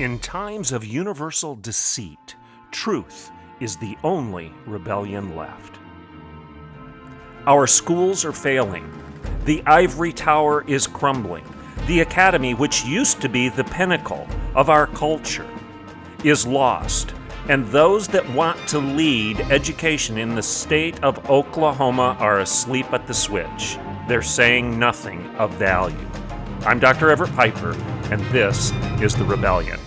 In times of universal deceit, truth is the only rebellion left. Our schools are failing. The ivory tower is crumbling. The academy, which used to be the pinnacle of our culture, is lost. And those that want to lead education in the state of Oklahoma are asleep at the switch. They're saying nothing of value. I'm Dr. Everett Piper, and this is The Rebellion.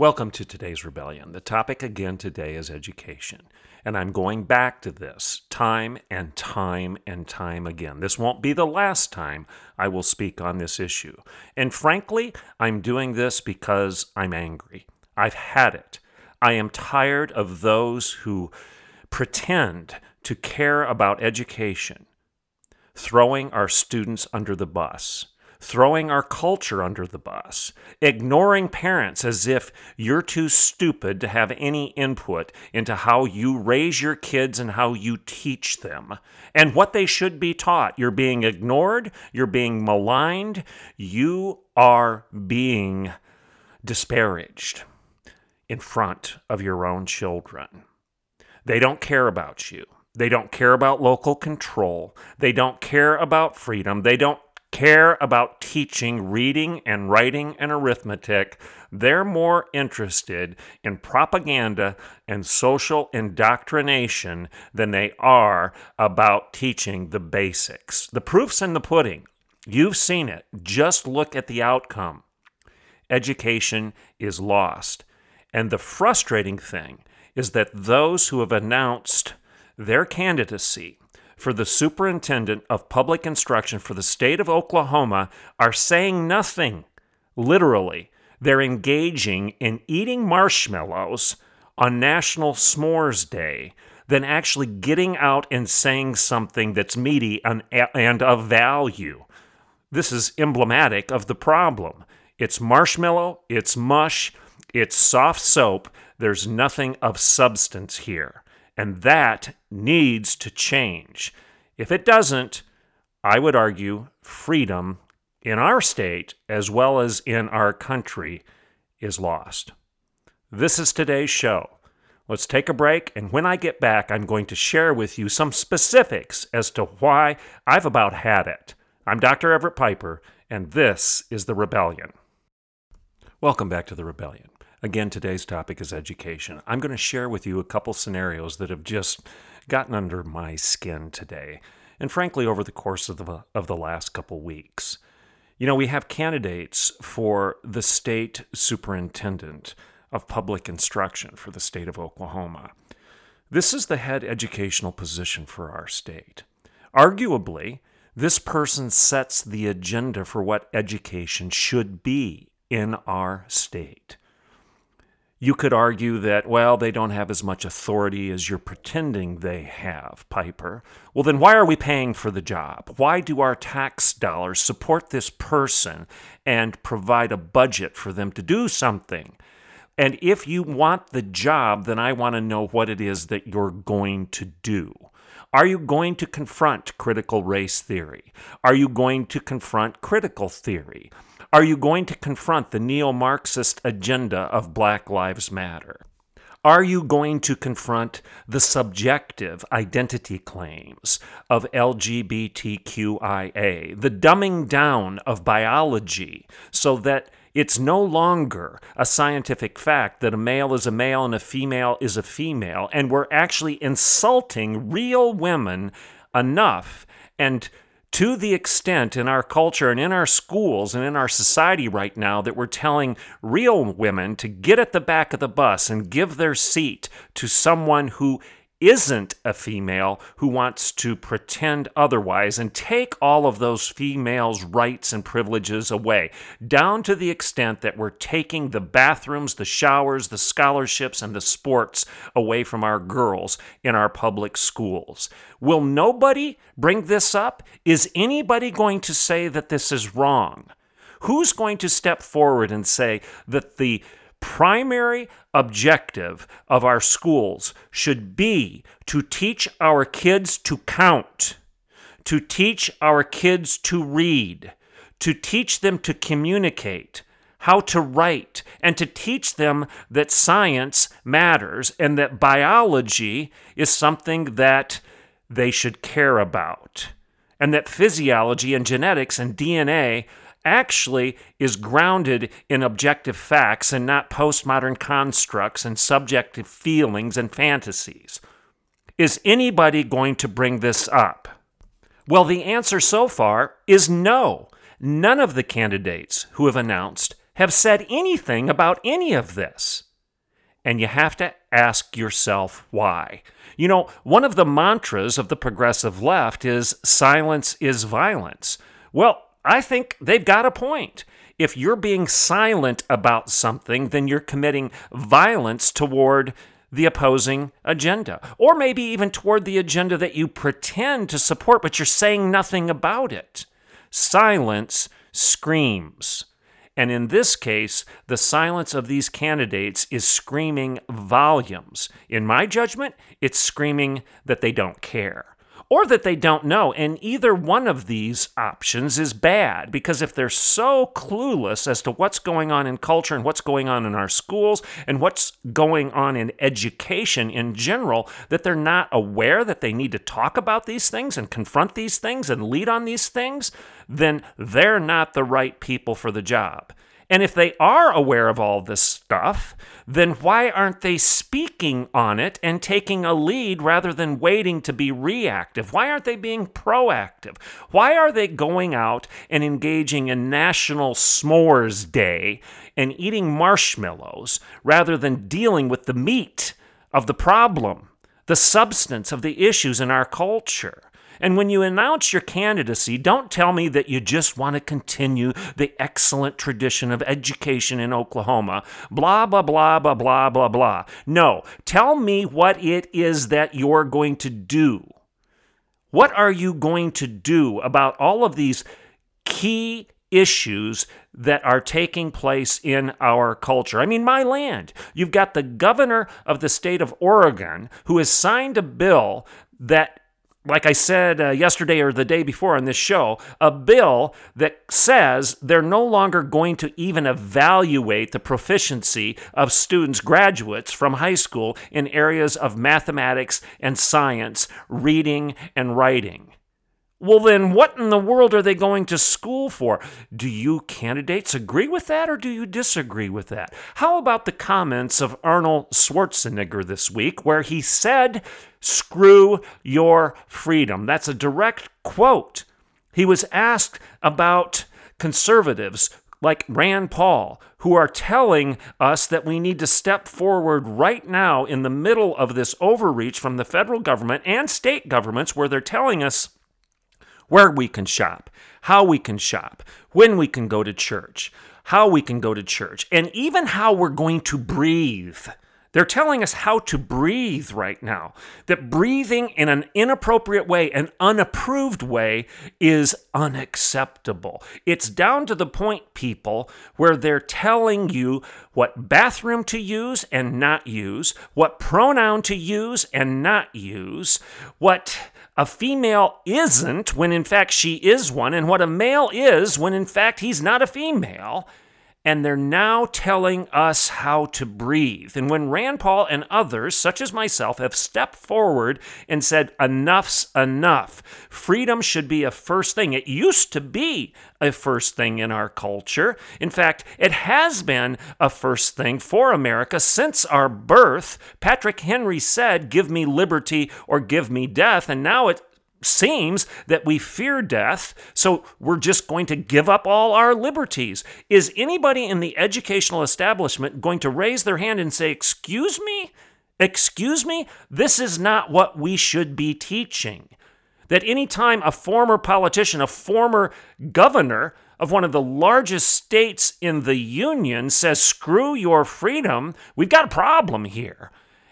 Welcome to today's Rebellion. The topic again today is education. And I'm going back to this time and time and time again. This won't be the last time I will speak on this issue. And frankly, I'm doing this because I'm angry. I've had it. I am tired of those who pretend to care about education, throwing our students under the bus throwing our culture under the bus, ignoring parents as if you're too stupid to have any input into how you raise your kids and how you teach them and what they should be taught. You're being ignored, you're being maligned, you are being disparaged in front of your own children. They don't care about you. They don't care about local control. They don't care about freedom. They don't care about teaching reading and writing and arithmetic. They're more interested in propaganda and social indoctrination than they are about teaching the basics. The proof's in the pudding. You've seen it. Just look at the outcome. Education is lost. And the frustrating thing is that those who have announced their candidacy for the superintendent of public instruction for the state of Oklahoma are saying nothing. Literally, they're engaging in eating marshmallows on National S'mores Day than actually getting out and saying something that's meaty and, and of value. This is emblematic of the problem. It's marshmallow, it's mush, it's soft soap. There's nothing of substance here. And that needs to change. If it doesn't, I would argue freedom in our state as well as in our country is lost. This is today's show. Let's take a break, and when I get back, I'm going to share with you some specifics as to why I've about had it. I'm Dr. Everett Piper, and this is The Rebellion. Welcome back to The Rebellion. Again, today's topic is education. I'm going to share with you a couple scenarios that have just gotten under my skin today, and frankly, over the course of the, of the last couple weeks. You know, we have candidates for the state superintendent of public instruction for the state of Oklahoma. This is the head educational position for our state. Arguably, this person sets the agenda for what education should be in our state. You could argue that, well, they don't have as much authority as you're pretending they have, Piper. Well, then why are we paying for the job? Why do our tax dollars support this person and provide a budget for them to do something? And if you want the job, then I want to know what it is that you're going to do. Are you going to confront critical race theory? Are you going to confront critical theory? Are you going to confront the neo Marxist agenda of Black Lives Matter? Are you going to confront the subjective identity claims of LGBTQIA, the dumbing down of biology so that it's no longer a scientific fact that a male is a male and a female is a female, and we're actually insulting real women enough and to the extent in our culture and in our schools and in our society right now that we're telling real women to get at the back of the bus and give their seat to someone who isn't a female who wants to pretend otherwise and take all of those females' rights and privileges away, down to the extent that we're taking the bathrooms, the showers, the scholarships, and the sports away from our girls in our public schools. Will nobody bring this up? Is anybody going to say that this is wrong? Who's going to step forward and say that the primary objective of our schools should be to teach our kids to count, to teach our kids to read, to teach them to communicate, how to write, and to teach them that science matters and that biology is something that they should care about, and that physiology and genetics and DNA actually is grounded in objective facts and not postmodern constructs and subjective feelings and fantasies. Is anybody going to bring this up? Well, the answer so far is no. None of the candidates who have announced have said anything about any of this. And you have to ask yourself why. You know, one of the mantras of the progressive left is silence is violence. Well, I think they've got a point. If you're being silent about something, then you're committing violence toward the opposing agenda, or maybe even toward the agenda that you pretend to support, but you're saying nothing about it. Silence screams. And in this case, the silence of these candidates is screaming volumes. In my judgment, it's screaming that they don't care or that they don't know. And either one of these options is bad because if they're so clueless as to what's going on in culture and what's going on in our schools and what's going on in education in general, that they're not aware that they need to talk about these things and confront these things and lead on these things, then they're not the right people for the job. And if they are aware of all this stuff, then why aren't they speaking on it and taking a lead rather than waiting to be reactive? Why aren't they being proactive? Why are they going out and engaging in National S'mores Day and eating marshmallows rather than dealing with the meat of the problem, the substance of the issues in our culture? And when you announce your candidacy, don't tell me that you just want to continue the excellent tradition of education in Oklahoma. Blah, blah, blah, blah, blah, blah, blah. No, tell me what it is that you're going to do. What are you going to do about all of these key issues that are taking place in our culture. I mean, my land. You've got the governor of the state of Oregon who has signed a bill that like I said uh, yesterday or the day before on this show, a bill that says they're no longer going to even evaluate the proficiency of students, graduates from high school in areas of mathematics and science, reading and writing. Well, then, what in the world are they going to school for? Do you candidates agree with that or do you disagree with that? How about the comments of Arnold Schwarzenegger this week, where he said, Screw your freedom? That's a direct quote. He was asked about conservatives like Rand Paul, who are telling us that we need to step forward right now in the middle of this overreach from the federal government and state governments, where they're telling us where we can shop, how we can shop, when we can go to church, how we can go to church, and even how we're going to breathe. They're telling us how to breathe right now. That breathing in an inappropriate way, an unapproved way, is unacceptable. It's down to the point, people, where they're telling you what bathroom to use and not use, what pronoun to use and not use, what a female isn't when in fact she is one, and what a male is when in fact he's not a female. And they're now telling us how to breathe. And when Rand Paul and others, such as myself, have stepped forward and said, enough's enough, freedom should be a first thing. It used to be a first thing in our culture. In fact, it has been a first thing for America since our birth. Patrick Henry said, Give me liberty or give me death. And now it seems that we fear death, so we're just going to give up all our liberties. Is anybody in the educational establishment going to raise their hand and say, Excuse me? Excuse me? This is not what we should be teaching. That anytime a former politician, a former governor of one of the largest states in the Union says, screw your freedom, we've got a problem here.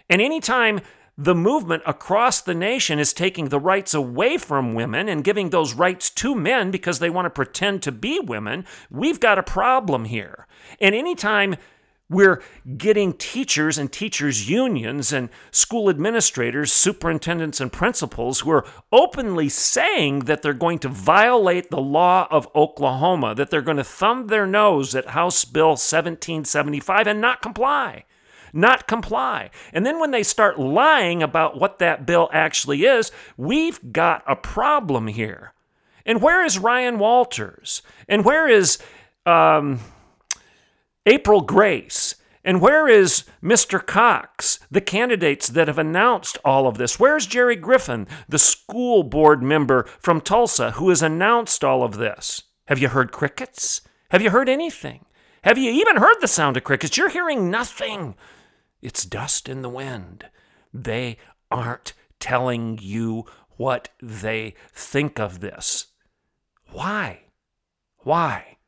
And anytime the movement across the nation is taking the rights away from women and giving those rights to men because they want to pretend to be women, we've got a problem here. And anytime we're getting teachers and teachers' unions and school administrators, superintendents, and principals who are openly saying that they're going to violate the law of Oklahoma, that they're going to thumb their nose at House Bill 1775 and not comply. Not comply. And then when they start lying about what that bill actually is, we've got a problem here. And where is Ryan Walters? And where is. Um, April Grace. And where is Mr. Cox, the candidates that have announced all of this? Where's Jerry Griffin, the school board member from Tulsa who has announced all of this? Have you heard crickets? Have you heard anything? Have you even heard the sound of crickets? You're hearing nothing. It's dust in the wind. They aren't telling you what they think of this. Why? Why?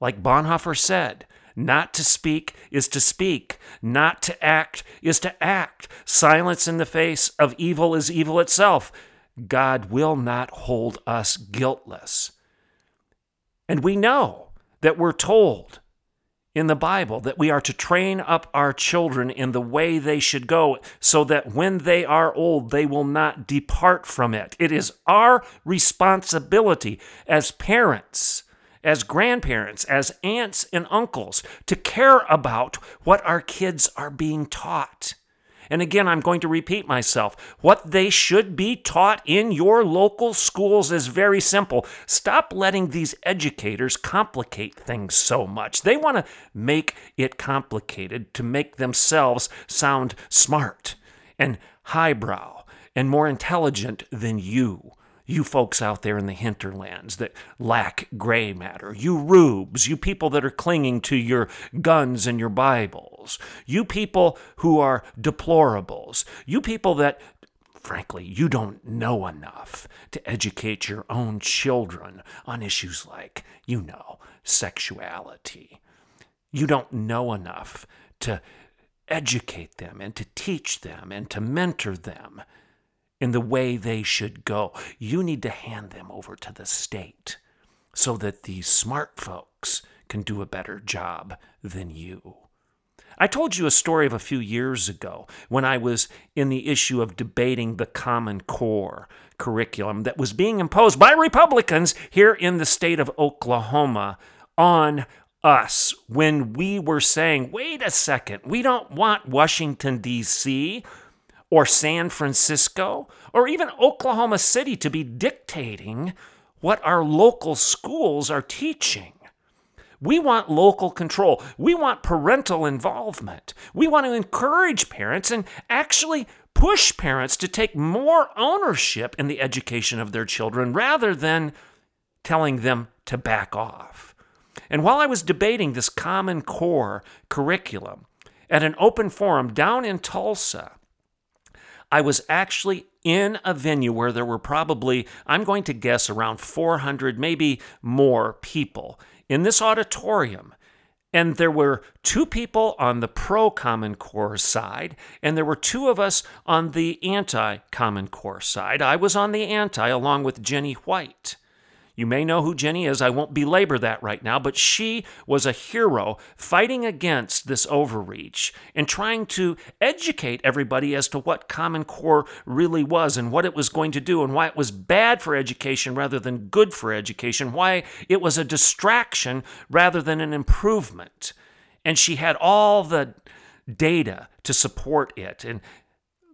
Like Bonhoeffer said, not to speak is to speak. Not to act is to act. Silence in the face of evil is evil itself. God will not hold us guiltless. And we know that we're told in the Bible that we are to train up our children in the way they should go so that when they are old, they will not depart from it. It is our responsibility as parents as grandparents, as aunts and uncles, to care about what our kids are being taught. And again, I'm going to repeat myself. What they should be taught in your local schools is very simple. Stop letting these educators complicate things so much. They want to make it complicated to make themselves sound smart and highbrow and more intelligent than you you folks out there in the hinterlands that lack gray matter, you rubes, you people that are clinging to your guns and your Bibles, you people who are deplorables, you people that frankly, you don't know enough to educate your own children on issues like, you know, sexuality. You don't know enough to educate them and to teach them and to mentor them in the way they should go. You need to hand them over to the state so that these smart folks can do a better job than you. I told you a story of a few years ago when I was in the issue of debating the Common Core curriculum that was being imposed by Republicans here in the state of Oklahoma on us when we were saying, wait a second, we don't want Washington, D.C or San Francisco or even Oklahoma City to be dictating what our local schools are teaching. We want local control. We want parental involvement. We want to encourage parents and actually push parents to take more ownership in the education of their children rather than telling them to back off. And while I was debating this Common Core curriculum at an open forum down in Tulsa, I was actually in a venue where there were probably, I'm going to guess, around 400, maybe more people in this auditorium. And there were two people on the pro Common Core side, and there were two of us on the anti Common Core side. I was on the anti along with Jenni White. You may know who Jenni is. I won't belabor that right now, but she was a hero fighting against this overreach and trying to educate everybody as to what Common Core really was and what it was going to do and why it was bad for education rather than good for education, why it was a distraction rather than an improvement. And she had all the data to support it. And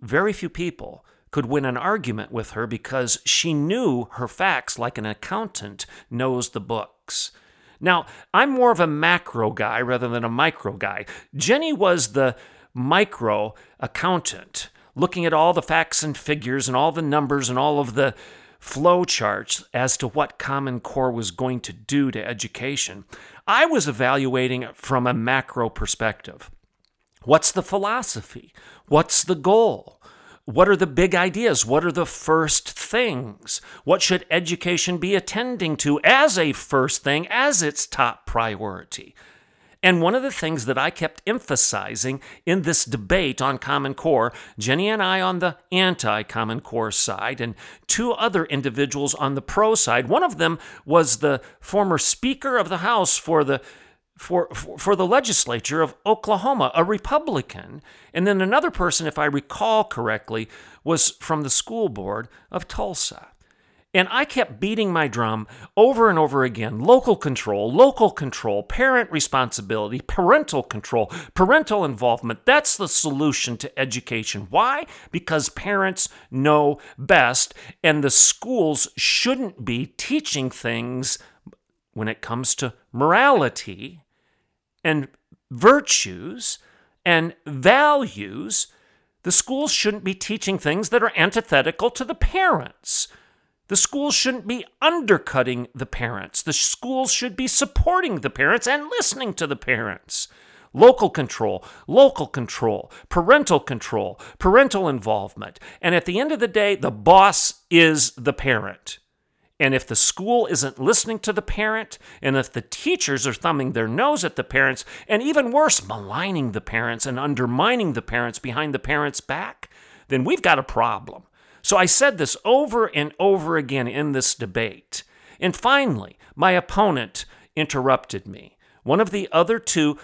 very few people could win an argument with her because she knew her facts like an accountant knows the books. Now, I'm more of a macro guy rather than a micro guy. Jenni was the micro accountant, looking at all the facts and figures and all the numbers and all of the flow charts as to what Common Core was going to do to education. I was evaluating it from a macro perspective. What's the philosophy? What's the goal? What are the big ideas? What are the first things? What should education be attending to as a first thing, as its top priority? And one of the things that I kept emphasizing in this debate on Common Core, Jenni and I on the anti Common Core side, and two other individuals on the pro side, one of them was the former Speaker of the House for the for, for, for, the legislature of Oklahoma, a Republican. And then another person, if I recall correctly, was from the school board of Tulsa. And I kept beating my drum over and over again local control, local control, parent responsibility, parental control, parental involvement. That's the solution to education. Why? Because parents know best, and the schools shouldn't be teaching things when it comes to morality and virtues and values. The schools shouldn't be teaching things that are antithetical to the parents. The schools shouldn't be undercutting the parents. The schools should be supporting the parents and listening to the parents. Local control, local control, parental control, parental involvement. And at the end of the day, the boss is the parent. And if the school isn't listening to the parent, and if the teachers are thumbing their nose at the parents, and even worse, maligning the parents and undermining the parents behind the parents' back, then we've got a problem. So I said this over and over again in this debate. And finally, my opponent interrupted me. One of the other two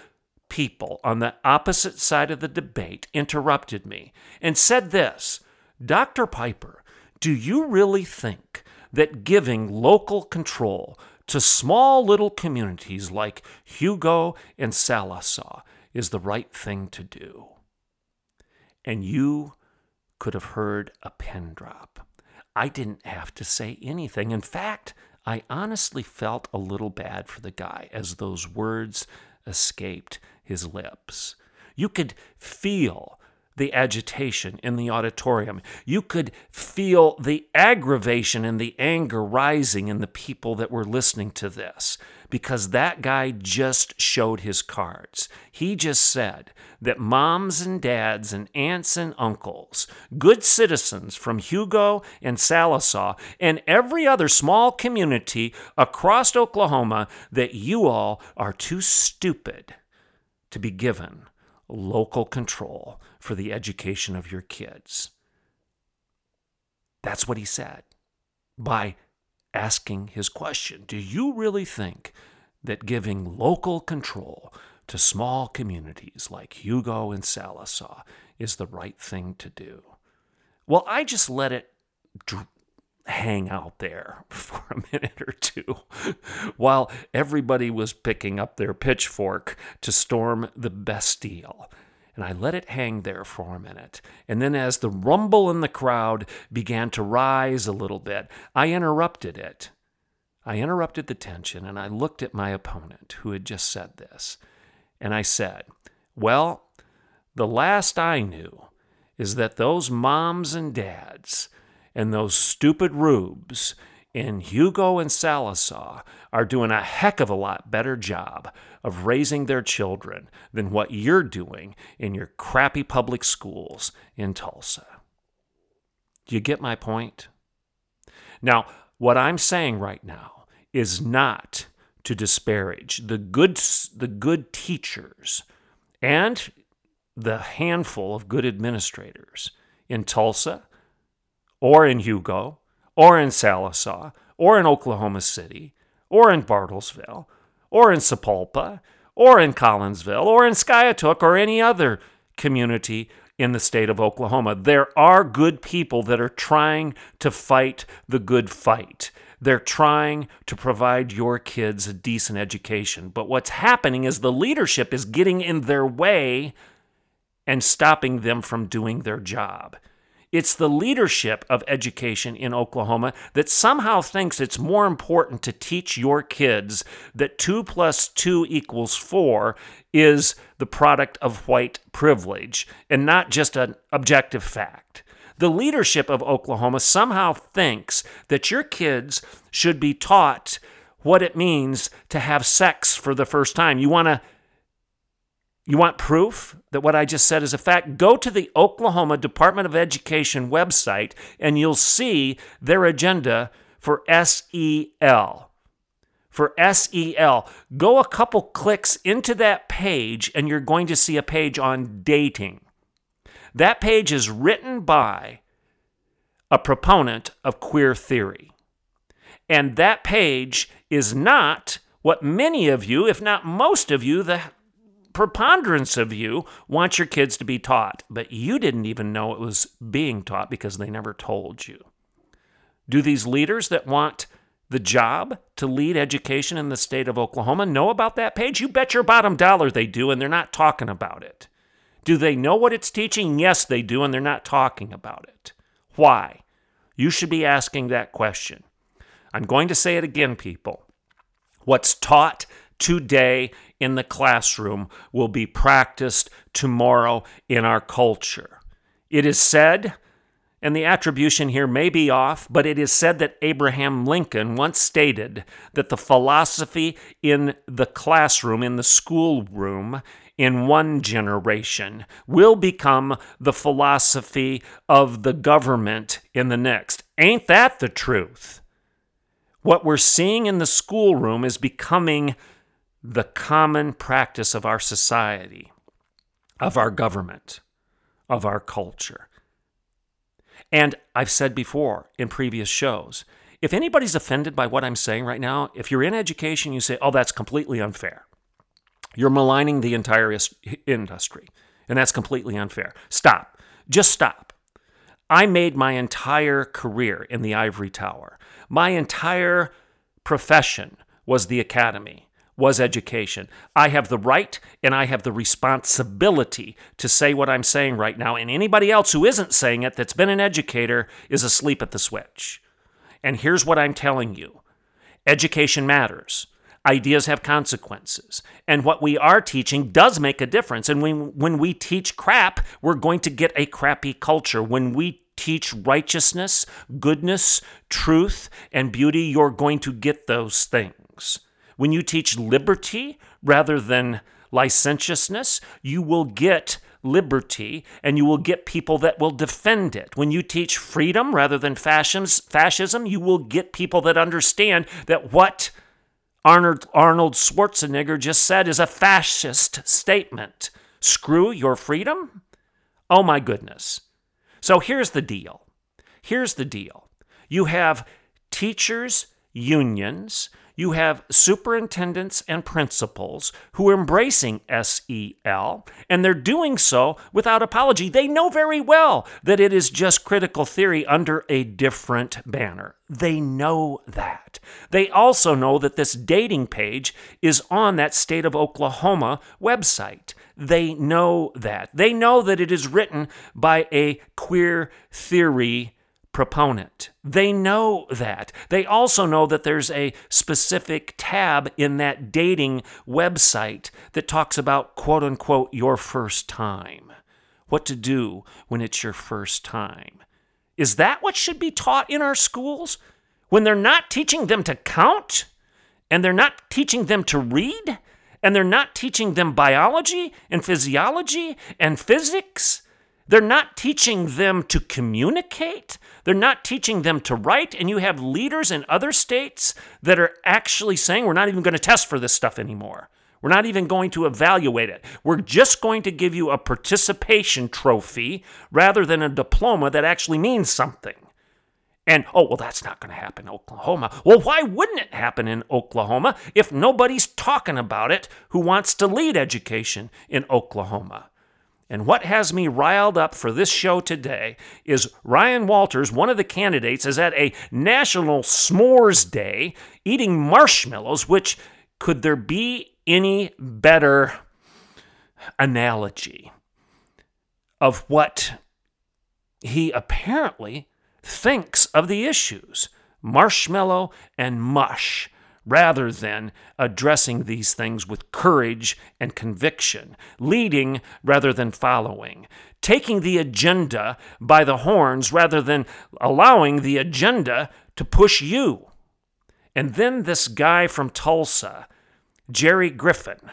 people on the opposite side of the debate interrupted me and said this Dr. Piper, do you really think that giving local control to small little communities like Hugo and Sallisaw is the right thing to do? And you could have heard a pin drop. I didn't have to say anything. In fact, I honestly felt a little bad for the guy as those words escaped his lips. You could feel the agitation in the auditorium. You could feel the aggravation and the anger rising in the people that were listening to this because that guy just showed his cards. He just said that moms and dads and aunts and uncles, good citizens from Hugo and Sallisaw, and every other small community across Oklahoma, that you all are too stupid to be given local control for the education of your kids. That's what he said by asking his question Do you really think that giving local control to small communities like Hugo and Sallisaw is the right thing to do? Well, I just let it hang out there for a minute or two while everybody was picking up their pitchfork to storm the Bastille and I let it hang there for a minute. And then, as the rumble in the crowd began to rise a little bit, I interrupted it. I interrupted the tension and I looked at my opponent who had just said this. And I said, Well, the last I knew is that those moms and dads and those stupid rubes in Hugo and Sallisaw are doing a heck of a lot better job of raising their children than what you're doing in your crappy public schools in Tulsa. Do you get my point? Now, what I'm saying right now is not to disparage the good, the good teachers and the handful of good administrators in Tulsa or in Hugo or in Sallisaw or in Oklahoma City or in Bartlesville or in Sapulpa, or in Collinsville, or in Skiatook, or any other community in the state of Oklahoma. There are good people that are trying to fight the good fight. They're trying to provide your kids a decent education. But what's happening is the leadership is getting in their way and stopping them from doing their job. It's the leadership of education in Oklahoma that somehow thinks it's more important to teach your kids that 2 plus 2 equals 4 is the product of white privilege and not just an objective fact. The leadership of Oklahoma somehow thinks that your kids should be taught what it means to have sex for the first time. You want to You want proof that what I just said is a fact? Go to the Oklahoma Department of Education website and you'll see their agenda for SEL. For SEL, go a couple clicks into that page and you're going to see a page on dating. That page is written by a proponent of queer theory. And that page is not what many of you, if not most of you, the preponderance of you want your kids to be taught, but you didn't even know it was being taught because they never told you. Do these leaders that want the job to lead education in the state of Oklahoma know about that page? You bet your bottom dollar they do, and they're not talking about it. Do they know what it's teaching? Yes, they do, and they're not talking about it. Why? You should be asking that question. I'm going to say it again, people. What's taught today in the classroom will be practiced tomorrow in our culture. It is said, and the attribution here may be off, but it is said that Abraham Lincoln once stated that the philosophy in the classroom, in the schoolroom, in one generation will become the philosophy of the government in the next. Ain't that the truth? What we're seeing in the schoolroom is becoming the common practice of our society, of our government, of our culture. And I've said before in previous shows if anybody's offended by what I'm saying right now, if you're in education, you say, oh, that's completely unfair. You're maligning the entire industry, and that's completely unfair. Stop. Just stop. I made my entire career in the ivory tower. My entire profession was the academy was education. I have the right and I have the responsibility to say what I'm saying right now. And anybody else who isn't saying it that's been an educator is asleep at the switch. And here's what I'm telling you education matters. Ideas have consequences. And what we are teaching does make a difference. And when, when we teach crap, we're going to get a crappy culture. When we teach righteousness, goodness, truth, and beauty, you're going to get those things. When you teach liberty rather than licentiousness, you will get liberty and you will get people that will defend it. When you teach freedom rather than fascism, you will get people that understand that what Arnold, Arnold Schwarzenegger just said is a fascist statement. Screw your freedom? Oh my goodness. So here's the deal. Here's the deal. You have teachers' unions you have superintendents and principals who are embracing SEL, and they're doing so without apology. They know very well that it is just critical theory under a different banner. They know that. They also know that this dating page is on that state of Oklahoma website. They know that. They know that it is written by a queer theory proponent. They know that. They also know that there's a specific tab in that dating website that talks about quote unquote your first time. What to do when it's your first time. Is that what should be taught in our schools? When they're not teaching them to count and they're not teaching them to read and they're not teaching them biology and physiology and physics? They're not teaching them to communicate. They're not teaching them to write. And you have leaders in other states that are actually saying, we're not even going to test for this stuff anymore. We're not even going to evaluate it. We're just going to give you a participation trophy rather than a diploma that actually means something. And, oh, well, that's not going to happen in Oklahoma. Well, why wouldn't it happen in Oklahoma if nobody's talking about it who wants to lead education in Oklahoma? And what has me riled up for this show today is Ryan Walters, one of the candidates, is at a National S'mores Day eating marshmallows, which could there be any better analogy of what he apparently thinks of the issues? Marshmallow and mush rather than addressing these things with courage and conviction, leading rather than following, taking the agenda by the horns rather than allowing the agenda to push you. And then this guy from Tulsa, Jerry Griffin,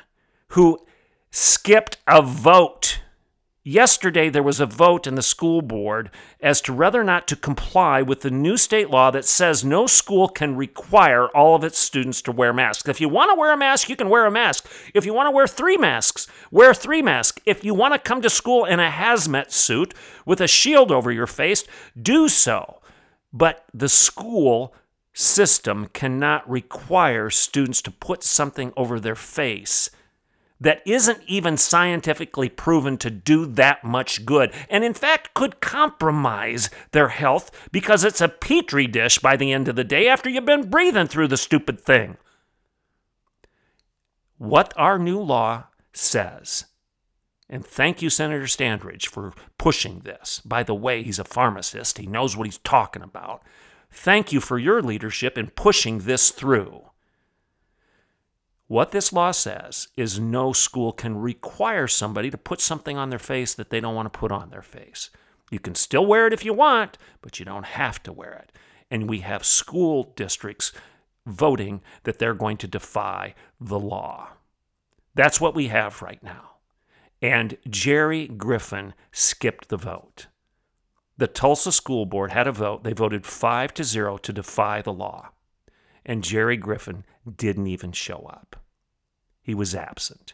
who skipped a vote. Yesterday, there was a vote in the school board as to whether or not to comply with the new state law that says no school can require all of its students to wear masks. If you want to wear a mask, you can wear a mask. If you want to wear three masks, wear three masks. If you want to come to school in a hazmat suit with a shield over your face, do so. But the school system cannot require students to put something over their face that isn't even scientifically proven to do that much good, and in fact could compromise their health because it's a petri dish by the end of the day after you've been breathing through the stupid thing. What our new law says, and thank you, Senator Standridge, for pushing this. By the way, he's a pharmacist, he knows what he's talking about. Thank you for your leadership in pushing this through. What this law says is no school can require somebody to put something on their face that they don't want to put on their face. You can still wear it if you want, but you don't have to wear it. And we have school districts voting that they're going to defy the law. That's what we have right now. And Jerry Griffin skipped the vote. The Tulsa School Board had a vote. They voted 5 to 0 to defy the law and Jerry Griffin didn't even show up. He was absent.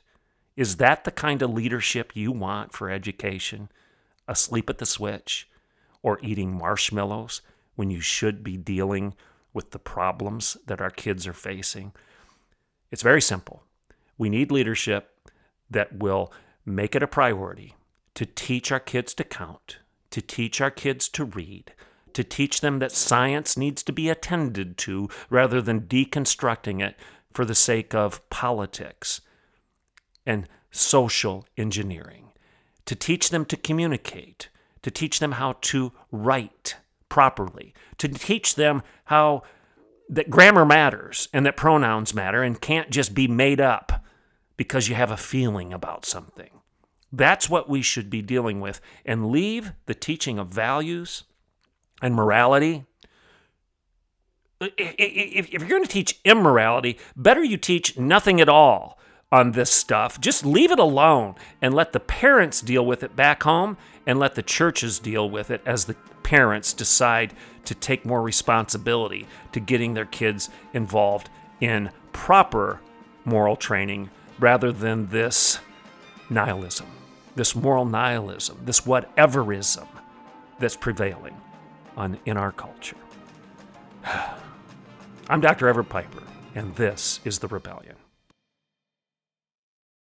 Is that the kind of leadership you want for education? Asleep at the switch or eating marshmallows when you should be dealing with the problems that our kids are facing? It's very simple. We need leadership that will make it a priority to teach our kids to count, to teach our kids to read, to teach them that science needs to be attended to rather than deconstructing it for the sake of politics and social engineering, to teach them to communicate, to teach them how to write properly, to teach them how that grammar matters and that pronouns matter and can't just be made up because you have a feeling about something. That's what we should be dealing with and leave the teaching of values and morality. If you're going to teach immorality, better you teach nothing at all on this stuff. Just leave it alone and let the parents deal with it back home and let the churches deal with it as the parents decide to take more responsibility to getting their kids involved in proper moral training rather than this nihilism, this moral nihilism, this whateverism that's prevailing on, in our culture. I'm Dr. Everett Piper, and this is The Rebellion.